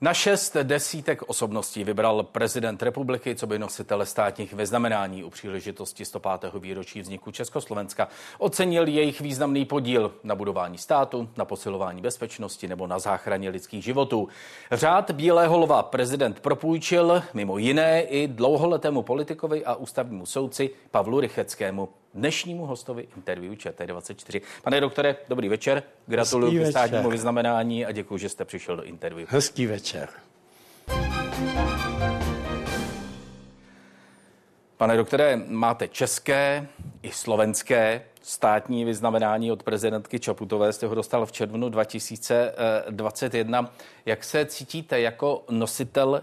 Na šest desítek osobností vybral prezident republiky, co by nositele státních vyznamenání u příležitosti 105. výročí vzniku Československa. Ocenil jejich významný podíl na budování státu, na posilování bezpečnosti nebo na záchraně lidských životů. Řád Bílého lva prezident propůjčil mimo jiné i dlouholetému politikovi a ústavnímu soudci Pavlu Rycheckému dnešnímu hostovi interview ČT24. Pane doktore, dobrý večer. Gratuluji k státnímu vyznamenání a děkuji, že jste přišel do interview. Hezký večer. Pane doktore, máte české i slovenské státní vyznamenání od prezidentky Čaputové, jste ho dostal v červnu 2021. Jak se cítíte jako nositel,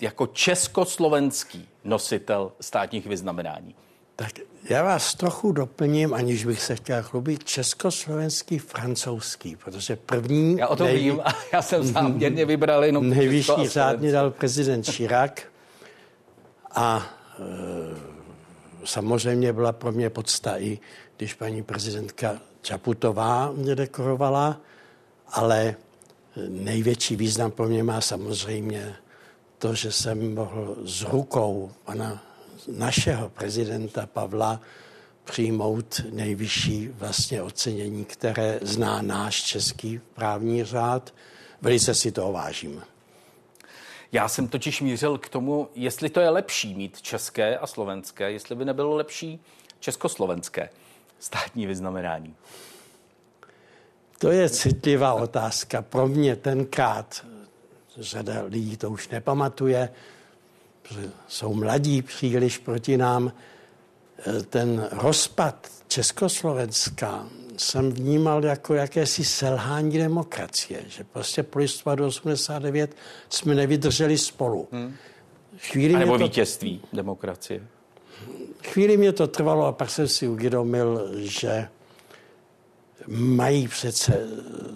jako československý nositel státních vyznamenání? Tak já vás trochu doplním, aniž bych se chtěl chlubit, československý, francouzský, protože první... Já o tom nej... vím, a já jsem záměrně vybral jenom Nejvyšší řádně dal prezident Chirac a e, samozřejmě byla pro mě podsta i, když paní prezidentka Čaputová mě dekorovala, ale největší význam pro mě má samozřejmě to, že jsem mohl s rukou pana našeho prezidenta Pavla přijmout nejvyšší vlastně ocenění, které zná náš český právní řád. Velice si to vážím. Já jsem totiž mířil k tomu, jestli to je lepší mít české a slovenské, jestli by nebylo lepší československé státní vyznamenání. To je citlivá otázka. Pro mě tenkrát, řada lidí to už nepamatuje, jsou mladí příliš proti nám. E, ten rozpad Československa jsem vnímal jako jakési selhání demokracie, že prostě po listopadu 89 jsme nevydrželi spolu. Hmm. Chvíli A nebo to, vítězství demokracie. Chvíli mě to trvalo a pak jsem si uvědomil, že mají přece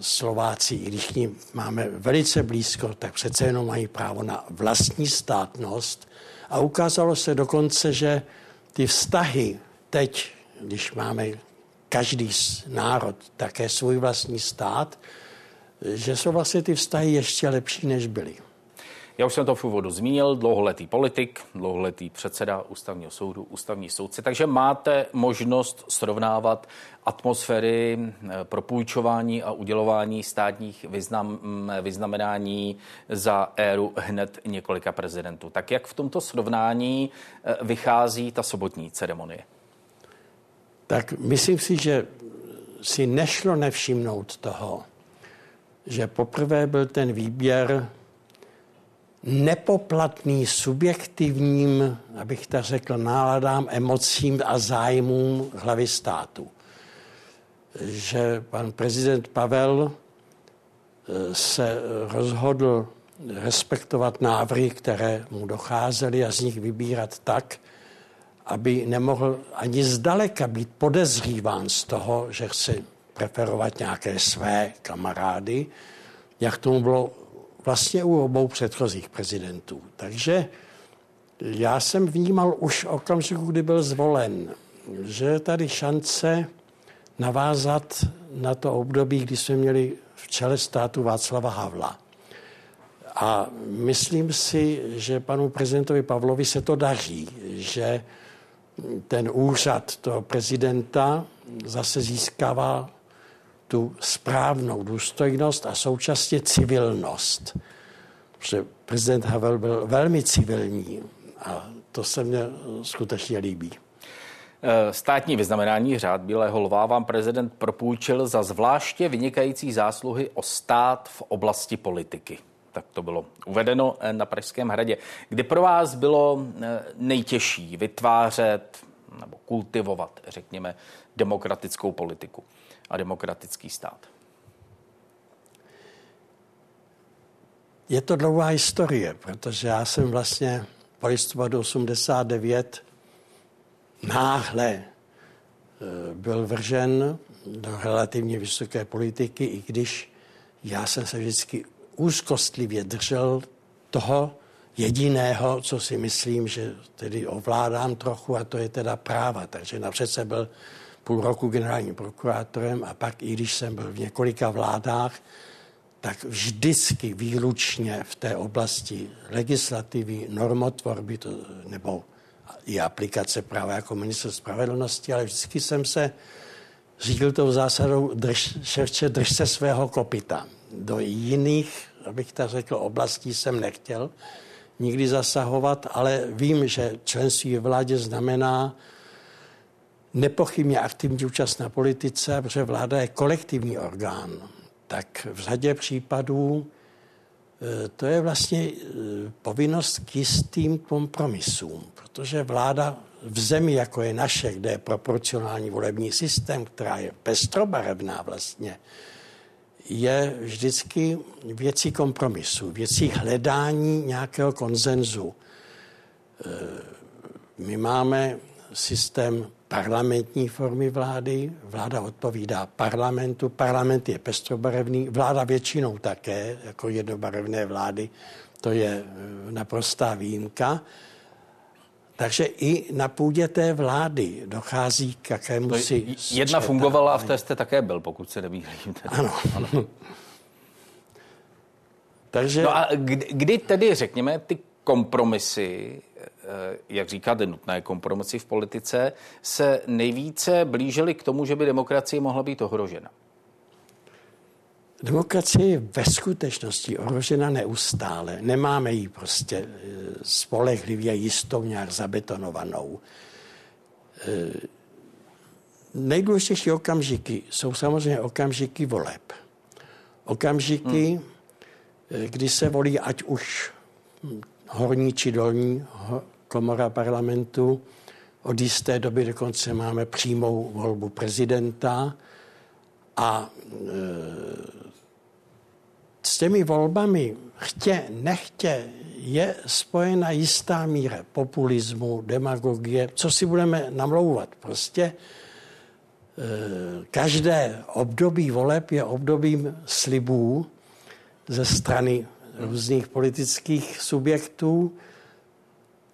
Slováci, i když k ním máme velice blízko, tak přece jenom mají právo na vlastní státnost. A ukázalo se dokonce, že ty vztahy teď, když máme každý národ také svůj vlastní stát, že jsou vlastně ty vztahy ještě lepší, než byly. Já už jsem to v úvodu zmínil, dlouholetý politik, dlouholetý předseda ústavního soudu, ústavní soudce, takže máte možnost srovnávat atmosféry eh, propůjčování a udělování státních vyznam, mm, vyznamenání za éru hned několika prezidentů. Tak jak v tomto srovnání eh, vychází ta sobotní ceremonie? Tak myslím si, že si nešlo nevšimnout toho, že poprvé byl ten výběr nepoplatný subjektivním, abych tak řekl, náladám, emocím a zájmům hlavy státu. Že pan prezident Pavel eh, se rozhodl respektovat návrhy, které mu docházely a z nich vybírat tak, aby nemohl ani zdaleka být podezříván z toho, že chce preferovat nějaké své kamarády, jak tomu bylo vlastně u obou předchozích prezidentů. Takže já jsem vnímal už okamžiku, kdy byl zvolen, že je tady šance navázat na to období, kdy jsme měli v čele státu Václava Havla. A myslím si, že panu prezidentovi Pavlovi se to daří, že ten úřad toho prezidenta zase získává tu správnou důstojnost a současně civilnost. Protože prezident Havel byl velmi civilní a to se mně skutečně líbí. Eh, státní vyznamenání řád Bílého lva vám prezident propůjčil za zvláště vynikající zásluhy o stát v oblasti politiky. Tak to bylo uvedeno eh, na Pražském hradě. Kdy pro vás bylo eh, nejtěžší vytvářet nebo kultivovat, řekněme, demokratickou politiku? A demokratický stát. Je to dlouhá historie, protože já jsem vlastně po listopadu 89 náhle e, byl vržen do relativně vysoké politiky, i když já jsem se vždycky úzkostlivě držel toho jediného, co si myslím, že tedy ovládám trochu, a to je teda práva. Takže napřed jsem byl půl roku generálním prokurátorem a pak, i když jsem byl v několika vládách, tak vždycky výlučně v té oblasti legislativy, normotvorby to, nebo i aplikace práva jako minister spravedlnosti, ale vždycky jsem se řídil tou zásadou drž, ševče, drž se svého kopita. Do jiných, abych tak řekl, oblastí jsem nechtěl nikdy zasahovat, ale vím, že členství vládě znamená nepochybně aktivní účast na politice, protože vláda je kolektivní orgán. Tak v řadě případů e, to je vlastně e, povinnost k jistým kompromisům, protože vláda v zemi, jako je naše, kde je proporcionální volební systém, která je pestrobarevná vlastně, je vždycky věcí kompromisu, věcí hledání nějakého konzenzu. E, my máme systém parlamentní formy vlády, vláda odpovídá parlamentu, parlament je pestrobarevný, vláda většinou také, jako jednobarevné vlády, to je e, naprostá výjimka. Takže i na půdě té vlády dochází k jakému si... Jedna fungovala a v té jste také byl, pokud se nemýlím. Ano. ano. Takže... No a kdy, kdy tedy, řekněme, ty kompromisy, eh, jak říkáte, nutné kompromisy v politice, se nejvíce blížily k tomu, že by demokracie mohla být ohrožena? Demokracie je ve skutečnosti ohrožena neustále. Nemáme ji prostě eh, spolehlivě jistou nějak zabetonovanou. Eh, nejdůležitější okamžiky jsou samozřejmě okamžiky voleb. Okamžiky, hmm. Eh, kdy se volí ať už horní či dolní komora parlamentu. Od jisté doby dokonce máme přímou volbu prezidenta a s těmi volbami chtě, nechtě je spojena jistá míra populismu, demagogie, co si budeme namlouvat. Prostě e, každé období voleb je obdobím slibů ze strany různých politických subjektů,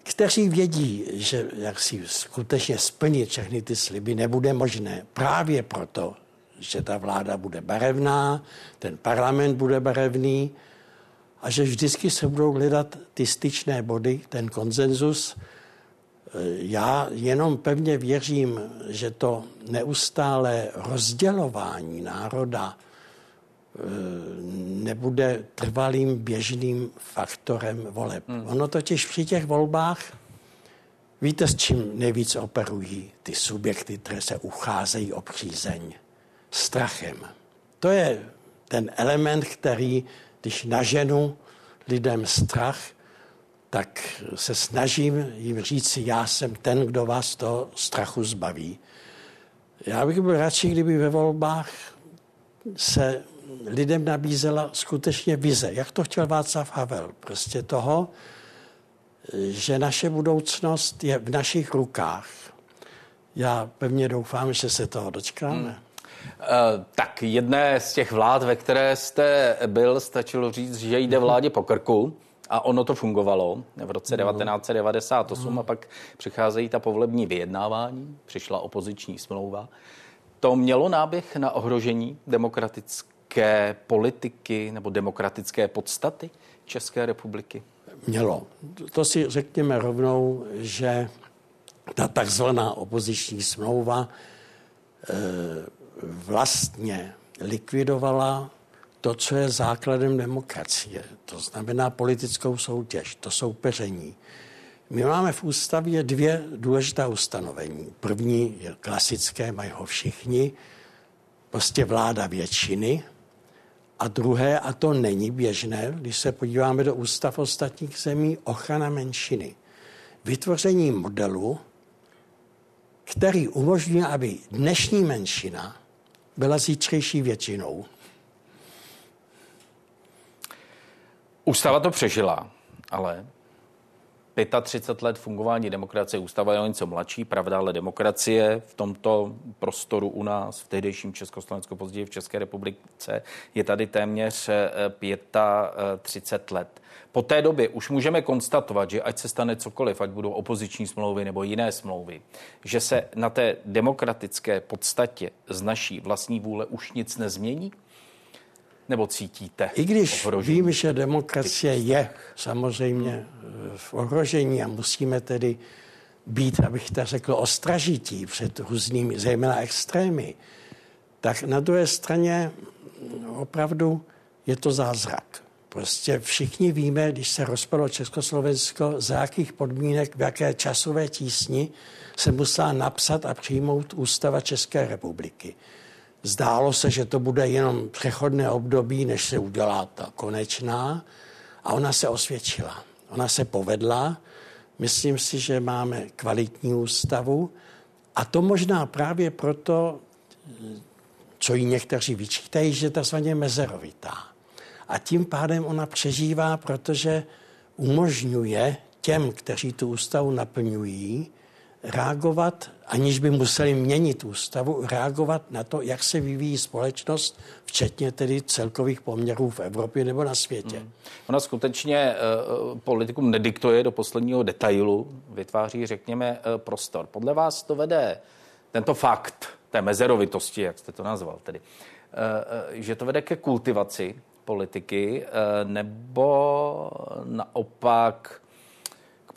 kteří vědí, že jak si skutečně splnit všechny ty sliby nebude možné. Právě proto že ta vláda bude barevná, ten parlament bude barevný a že vždycky se budou hledat ty styčné body, ten konsenzus. Já jenom pevně věřím, že to neustále rozdělování národa nebude trvalým běžným faktorem voleb. Hmm. Ono totiž při těch volbách Víte, s čím nejvíc operují ty subjekty, které se ucházejí o přízeň? strachem. To je ten element, který, když naženu lidem strach, tak se snažím jim říct, já jsem ten, kdo vás toho strachu zbaví. Já bych byl radši, kdyby ve volbách se lidem nabízela skutečně vize, jak to chtěl Václav Havel. Prostě toho, že naše budoucnost je v našich rukách. Já pevně doufám, že se toho dočkáme. Hmm. Eh, tak jedné z těch vlád, ve které jste byl, stačilo říct, že jde vládě po krku. A ono to fungovalo v roce 1998 no. a pak přicházejí ta povolební vyjednávání, přišla opoziční smlouva. To mělo náběh na ohrožení demokratické politiky nebo demokratické podstaty České republiky? Mělo. To si řekněme rovnou, že ta takzvaná opoziční smlouva e, vlastně likvidovala to, co je základem demokracie. To znamená politickou soutěž, to soupeření. My máme v ústavě dvě důležitá ustanovení. První je klasické, mají ho všichni, prostě vláda většiny. A druhé, a to není běžné, když se podíváme do ústav ostatních zemí, ochrana menšiny. Vytvoření modelu, který umožňuje, aby dnešní menšina byla zítřejší většinou. Ústava to přežila, ale 35 let fungování demokracie, ústava je o něco mladší, pravda, ale demokracie v tomto prostoru u nás, v tehdejším Československu, později v České republice, je tady téměř 35 let. Po té době už můžeme konstatovat, že ať se stane cokoliv, ať budou opoziční smlouvy nebo jiné smlouvy, že se na té demokratické podstatě z naší vlastní vůle už nic nezmění? nebo cítíte I když ohrožení? vím, že demokracie je samozřejmě v ohrožení a musíme tedy být, abych to řekl, ostražití před různými, zejména extrémy, tak na druhé straně opravdu je to zázrak. Prostě všichni víme, když se rozpadlo Československo, za jakých podmínek, v jaké časové tísni se musela napsat a přijmout ústava České republiky. Zdálo se, že to bude jenom přechodné období, než se udělá ta konečná a ona se osvědčila. Ona se povedla. Myslím si, že máme kvalitní ústavu a to možná právě proto, co ji někteří vyčítají, že je takzvaně mezerovitá. A tím pádem ona přežívá, protože umožňuje těm, kteří tu ústavu naplňují, reagovat, aniž by museli měnit ústavu, reagovat na to, jak se vyvíjí společnost, včetně tedy celkových poměrů v Evropě nebo na světě. Hmm. Ona skutečně uh, politikům nediktuje do posledního detailu, vytváří, řekněme, uh, prostor. Podle vás to vede tento fakt té mezerovitosti, jak jste to nazval, tedy, uh, že to vede ke kultivaci politiky, uh, nebo naopak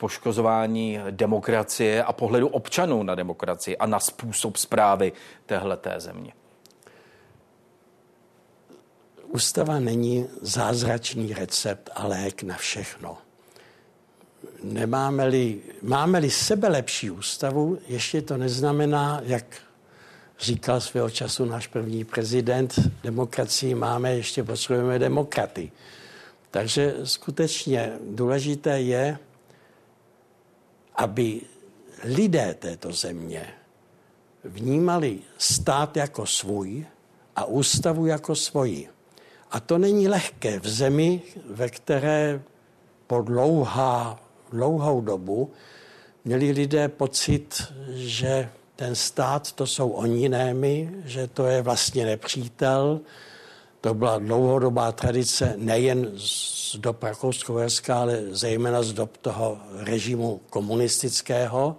poškozování demokracie a pohledu občanů na demokracii a na způsob zprávy téhleté země. Ústava není zázračný recept a lék na všechno. Nemáme-li, máme-li sebe lepší ústavu, ještě to neznamená, jak říkal svého času náš první prezident, demokracii máme, ještě potřebujeme demokraty. Takže skutečně důležité je, aby lidé této země vnímali stát jako svůj a ústavu jako svoji. A to není lehké v zemi, ve které po dlouhá, dlouhou dobu měli lidé pocit, že ten stát to jsou oni, ne my, že to je vlastně nepřítel, to byla dlouhodobá tradice nejen z dob rakousko ale zejména z dob toho režimu komunistického.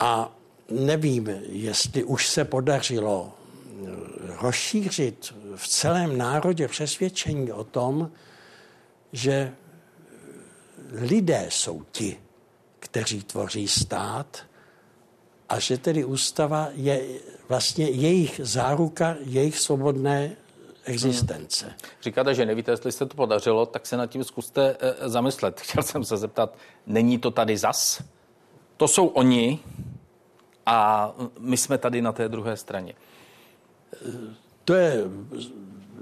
A nevím, jestli už se podařilo eh, rozšířit v celém národě přesvědčení o tom, že lidé jsou ti, kteří tvoří stát a že tedy ústava je vlastně jejich záruka, jejich svobodné existence. Hmm. Říkáte, že nevíte, jestli se to podařilo, tak se nad tím zkuste e, zamyslet. Chtěl jsem se zeptat, není to tady zas? To jsou oni a my jsme tady na té druhé straně. To je,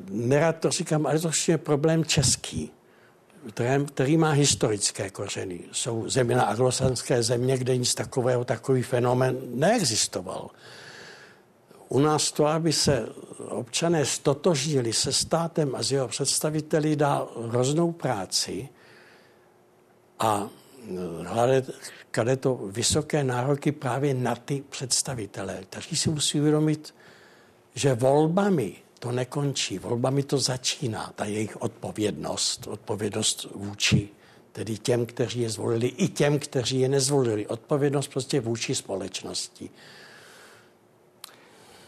nerad to říkám, ale to je problém český který, který má historické kořeny. Jsou země na anglosanské země, kde nic takového, takový fenomén neexistoval. U nás to, aby se občané stotožnili se státem a s jeho představiteli, dá hroznou práci a hlavně klade to vysoké nároky právě na ty představitele, kteří si musí uvědomit, že volbami to nekončí. Volbami to začíná, ta jejich odpovědnost, odpovědnost vůči tedy těm, kteří je zvolili, i těm, kteří je nezvolili. Odpovědnost prostě vůči společnosti.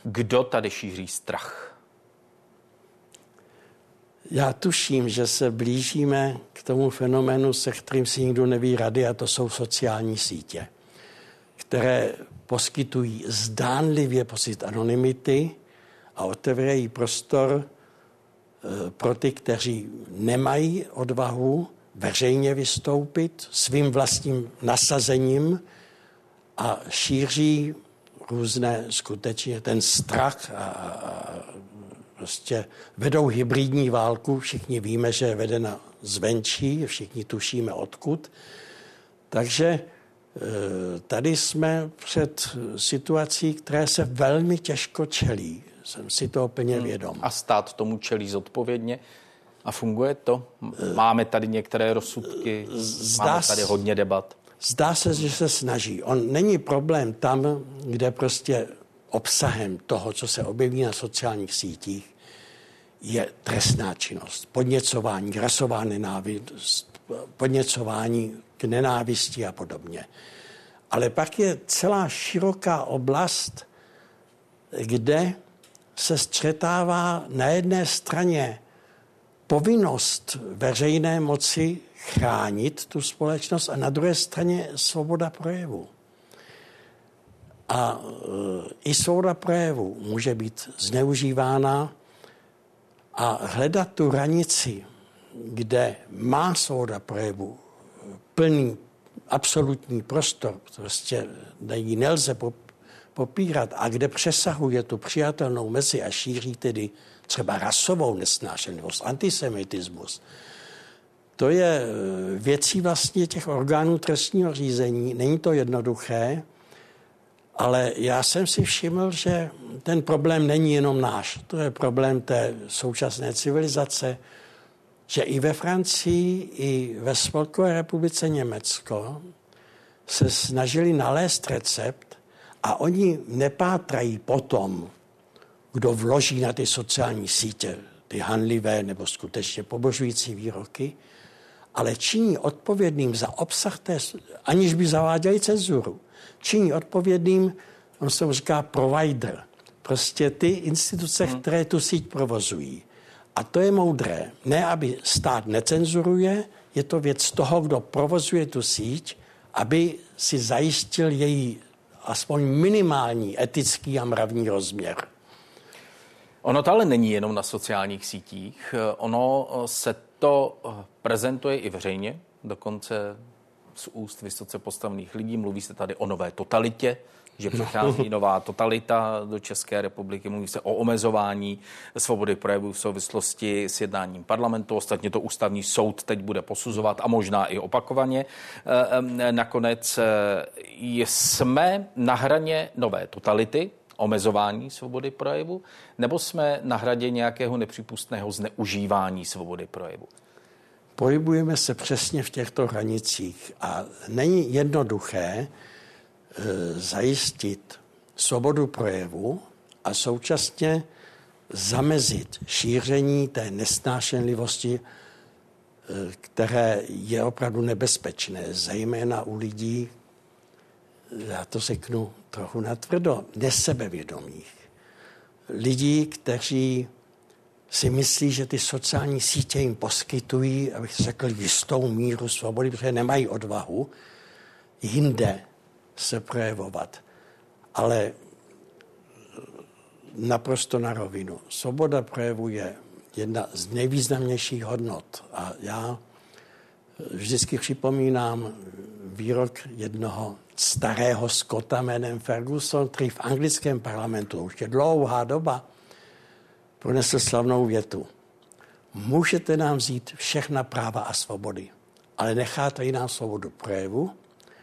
Kdo tady šíří strach? Já tuším, že se blížíme k tomu fenoménu, se kterým si nikdo neví rady, a to jsou sociální sítě, které poskytují zdánlivě pocit anonymity, a otevírají prostor eh, pro ty, kteří nemají odvahu veřejně vystoupit svým vlastním nasazením a šíří různé skutečně ten strach a, a prostě vedou hybridní válku. Všichni víme, že je vedena zvenčí, všichni tušíme odkud. Takže eh, tady jsme před situací, které se velmi těžko čelí jsem si to plně hmm. vědom. A stát tomu čelí zodpovědně? A funguje to? Máme tady některé rozsudky, zdá máme tady hodně debat. Zdá se, že se snaží. On není problém tam, kde prostě obsahem toho, co se objeví na sociálních sítích, je trestná činnost, podněcování, rasová nenávist, podněcování k nenávisti a podobně. Ale pak je celá široká oblast, kde se střetává na jedné straně povinnost veřejné moci chránit tu společnost a na druhé straně svoboda projevu. A e, i svoboda projevu může být zneužívána a hledat tu hranici, kde má svoboda projevu plný absolutní prostor, prostě ji nelze popírat a kde přesahuje tu přijatelnou mezi a šíří tedy třeba rasovou nesnášenlivost, antisemitismus, to je e, věcí vlastně těch orgánů trestního řízení. Není to jednoduché, ale já jsem si všiml, že ten problém není jenom náš. To je problém té současné civilizace, že i ve Francii, i ve Spolkové republice Německo se snažili nalézt recept a oni nepátrají potom, kdo vloží na ty sociální sítě ty hanlivé nebo skutečně pobožující výroky, ale činí odpovědným za obsah té, aniž by zaváděli cenzuru, činí odpovědným, on se říká provider, prostě ty instituce, hmm. které tu síť provozují. A to je moudré. Ne, aby stát necenzuruje, je to věc toho, kdo provozuje tu síť, aby si zajistil její aspoň minimální etický a mravní rozměr. Ono to ale není jenom na sociálních sítích. Ono se to prezentuje i veřejně, dokonce z úst vysoce postavených lidí. Mluví se tady o nové totalitě, že přichází nová totalita do České republiky. Mluví se o omezování svobody projevu v souvislosti s jednáním parlamentu. Ostatně to ústavní soud teď bude posuzovat a možná i opakovaně. E, nakonec e, jsme na hraně nové totality, omezování svobody projevu, nebo jsme na hradě nějakého nepřípustného zneužívání svobody projevu? Pohybujeme se přesně v těchto hranicích a není jednoduché, Eh, zajistit svobodu projevu a současně zamezit šíření té nesnášenlivosti, eh, které je opravdu nebezpečné, zejména u lidí, já to řeknu trochu natvrdo, nesebevědomých. Lidí, kteří si myslí, že ty sociální sítě jim poskytují, abych řekl, jistou míru svobody, protože nemají odvahu jinde se projevovat. Ale naprosto na rovinu. Svoboda projevu je jedna z nejvýznamnějších hodnot. A já vždycky připomínám výrok jednoho starého Skota jménem Ferguson, který v anglickém parlamentu už je dlouhá doba pronesl slavnou větu. Můžete nám vzít všechna práva a svobody, ale necháte i nám svobodu projevu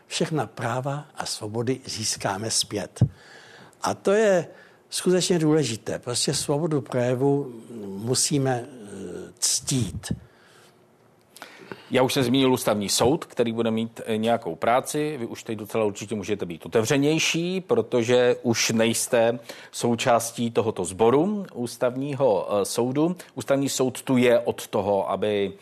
všechna práva a svobody získáme zpět. A to je skutečně důležité. Prostě svobodu projevu musíme eh, ctít. Já už jsem zmínil ústavní soud, který bude mít eh, nějakou práci. Vy už teď docela určitě můžete být otevřenější, protože už nejste součástí tohoto sboru ústavního eh, soudu. Ústavní soud tu je od toho, aby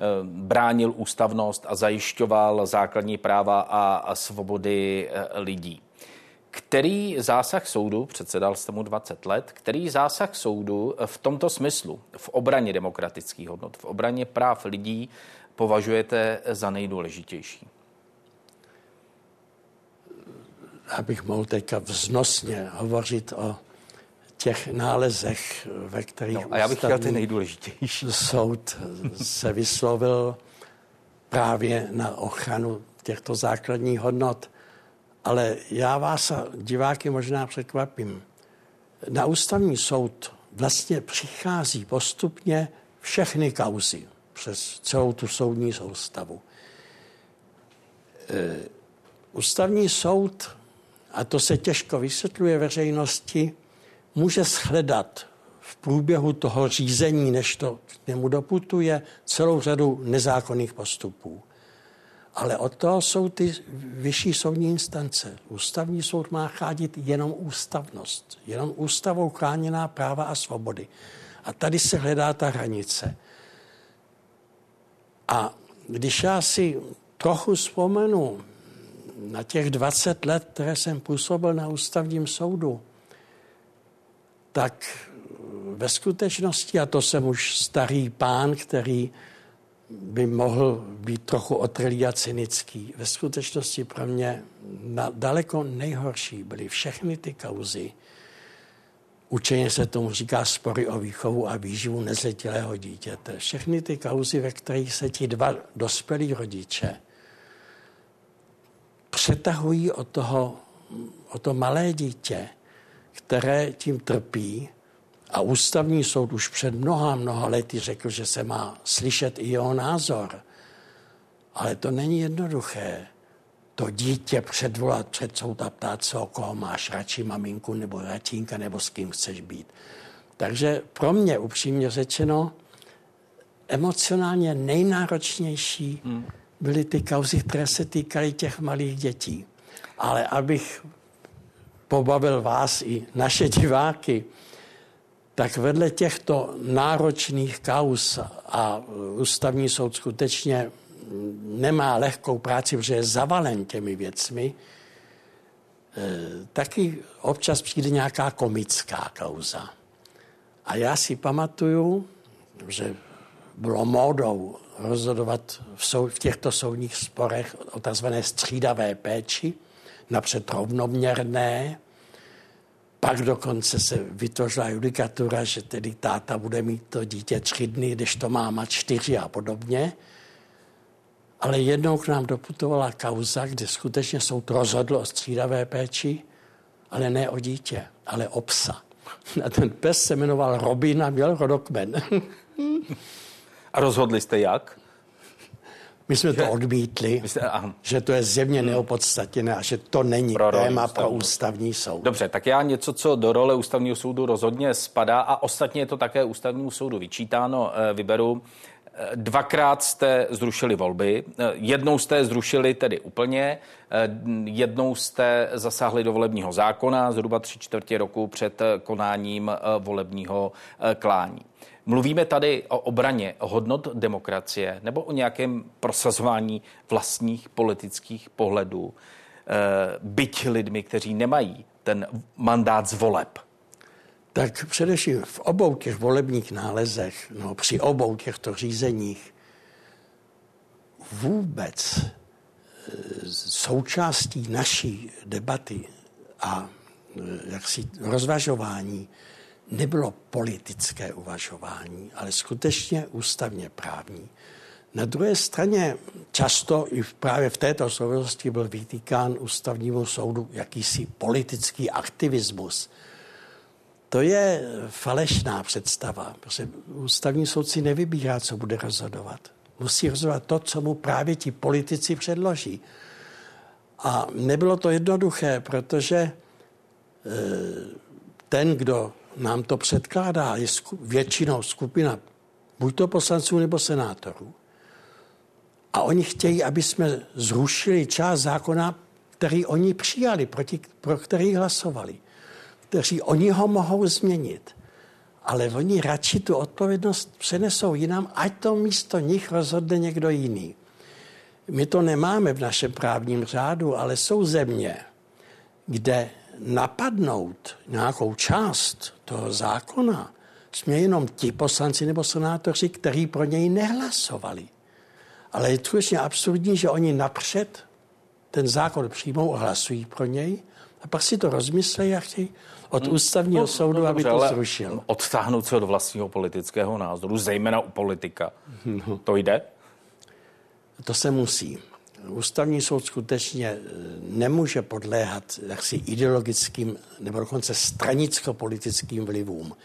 Eh, bránil ústavnost a zajišťoval základní práva a svobody lidí. Který zásah soudu, předsedal jste mu 20 let, který zásah soudu v tomto smyslu, v obraně demokratických hodnot, v obraně práv lidí považujete za nejdůležitější? Abych mohl teďka vznosně hovořit o těch nálezech, ve kterých no, a já bych chtěl ty nejdůležitější. soud se vyslovil právě na ochranu těchto základních hodnot. Ale já vás a diváky možná překvapím. Na ústavní soud vlastně přichází postupně všechny kauzy přes celou tu soudní soustavu. E, ústavní soud, a to se těžko vysvětluje veřejnosti, může shledat v průběhu toho řízení, než to k němu doputuje, celou řadu nezákonných postupů. Ale od toho jsou ty vyšší soudní instance. Ústavní soud má chránit jenom ústavnost, jenom ústavou chráněná práva a svobody. A tady se hledá ta hranice. A když já si trochu vzpomenu na těch 20 let, které jsem působil na ústavním soudu, tak ve skutečnosti, a to jsem už starý pán, který by mohl být trochu otrlý a cynický. Ve skutečnosti pro mě na daleko nejhorší byly všechny ty kauzy. Učeně se tomu říká spory o výchovu a výživu nezletilého dítěte. Všechny ty kauzy, ve kterých se ti dva dospělí rodiče přetahují o, toho, o to malé dítě, které tím trpí, a ústavní soud už před mnoha, mnoha lety řekl, že se má slyšet i jeho názor. Ale to není jednoduché. To dítě předvolat před soud a ptát se, o koho máš, radši maminku nebo ratínka, nebo s kým chceš být. Takže pro mě, upřímně řečeno, emocionálně nejnáročnější hmm. byly ty kauzy, které se týkaly těch malých dětí. Ale abych pobavil vás i naše diváky, tak vedle těchto náročných kaus a ústavní soud skutečně nemá lehkou práci, protože je zavalen těmi věcmi, eh, taky občas přijde nějaká komická kauza. A já si pamatuju, že bylo módou rozhodovat v, sou, v těchto soudních sporech o tzv. střídavé péči, napřed rovnoměrné, pak dokonce se vytvořila judikatura, že tedy táta bude mít to dítě tři dny, když to máma čtyři a podobně. Ale jednou k nám doputovala kauza, kde skutečně soud rozhodl o střídavé péči, ale ne o dítě, ale o psa. A ten pes se jmenoval Robin a měl rodokmen. A rozhodli jste jak? My jsme to odmítli, jste, že to je zjevně neopodstatněné a že to není pro téma ústavní. pro ústavní soud. Dobře, tak já něco, co do role ústavního soudu rozhodně spadá a ostatně je to také ústavnímu soudu vyčítáno, eh, vyberu. Eh, dvakrát jste zrušili volby, eh, jednou jste zrušili tedy úplně, jednou jste zasáhli do volebního zákona zhruba tři čtvrtě roku před konáním volebního klání. Mluvíme tady o obraně hodnot demokracie nebo o nějakém prosazování vlastních politických pohledů, eh, byť lidmi, kteří nemají ten mandát z voleb? Tak především v obou těch volebních nálezech, no při obou těchto řízeních, vůbec eh, součástí naší debaty a eh, jaksi rozvažování nebylo politické uvažování, ale skutečně ústavně právní. Na druhé straně často i právě v této souvislosti byl vytýkán ústavnímu soudu jakýsi politický aktivismus. To je falešná představa, protože ústavní soud si nevybírá, co bude rozhodovat. Musí rozhodovat to, co mu právě ti politici předloží. A nebylo to jednoduché, protože e, ten, kdo nám to předkládá, je většinou skupina buď to poslanců nebo senátorů. A oni chtějí, aby jsme zrušili část zákona, který oni přijali, proti, pro který hlasovali. Kteří oni ho mohou změnit. Ale oni radši tu odpovědnost přenesou jinam, ať to místo nich rozhodne někdo jiný. My to nemáme v našem právním řádu, ale jsou země, kde napadnout nějakou část toho zákona jsme jenom ti poslanci nebo senátoři, kteří pro něj nehlasovali. Ale je skutečně absurdní, že oni napřed ten zákon přijmou a hlasují pro něj a pak si to rozmyslejí a chtějí od hmm. ústavního no, soudu, no, aby to zrušil. Odtáhnout se od vlastního politického názoru, zejména u politika. No. To jde? To se musí. Ústavní soud skutečně eh, nemůže podléhat jaksi ideologickým nebo dokonce stranicko-politickým vlivům.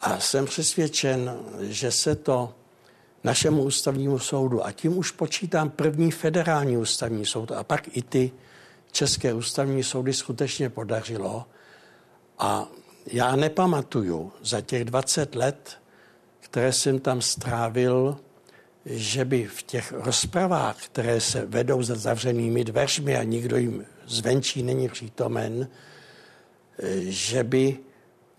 A jsem přesvědčen, že se to našemu ústavnímu soudu, a tím už počítám první federální ústavní soud a pak i ty české ústavní soudy skutečně podařilo. A já nepamatuju za těch 20 let, které jsem tam strávil, že by v těch rozpravách, které se vedou za zavřenými dveřmi a nikdo jim zvenčí není přítomen, že by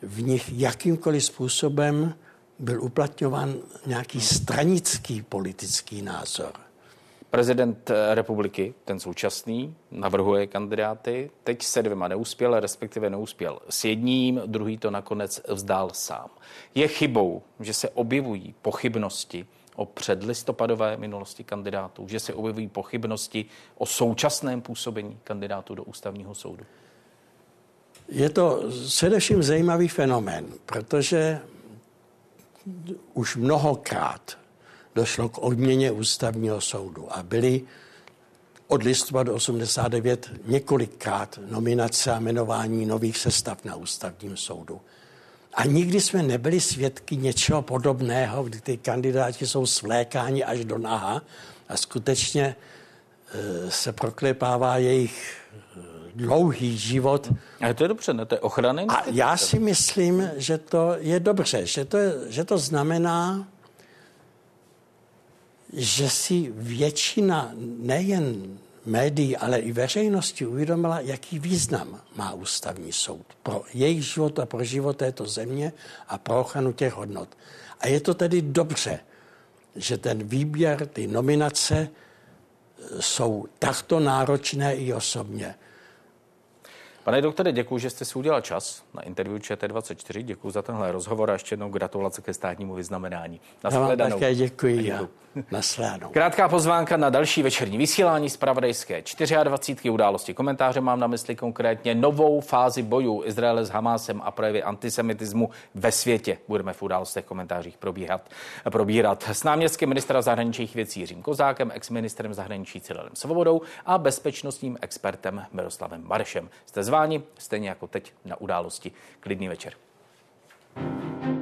v nich jakýmkoliv způsobem byl uplatňován nějaký stranický politický názor. Prezident eh, republiky, ten současný, navrhuje kandidáty, teď se dvěma neuspěl, respektive neuspěl s jedním, druhý to nakonec vzdál sám. Je chybou, že se objevují pochybnosti o předlistopadové minulosti kandidátů, že se objevují pochybnosti o současném působení kandidátů do ústavního soudu? Je to především zajímavý fenomén, protože už mnohokrát došlo k odměně ústavního soudu a byly od listopadu 89 několikrát nominace a jmenování nových sestav na ústavním soudu. A nikdy jsme nebyli svědky něčeho podobného, kdy ty kandidáti jsou svlékáni až do naha a skutečně e, se proklepává jejich e, dlouhý život. A to je dobře, ne? To je ochrany. A já si myslím, že to je dobře, že to, že to znamená, že si většina nejen médií, ale i veřejnosti uvědomila, jaký význam má ústavní soud pro jejich život a pro život této země a pro ochranu těch hodnot. A je to tedy dobře, že ten výběr, ty nominace jsou takto náročné i osobně. Pane doktore, děkuji, že jste si udělal čas na interview ČT24. Děkuji za tenhle rozhovor a ještě jednou gratulace ke státnímu vyznamenání. Na Já vám také děkuji. Nasledanou. Krátká pozvánka na další večerní vysílání z Pravodejské 24. události. Komentáře mám na mysli konkrétně novou fázi bojů Izraele s Hamásem a projevy antisemitismu ve světě. Budeme v událostech komentářích probíhat, probírat s náměstkem ministra zahraničních věcí Jiřím Kozákem, ex-ministrem zahraničí Cyrilem Svobodou a bezpečnostním expertem Miroslavem Marešem. Jste zváni, stejně jako teď na události. Klidný večer. thank you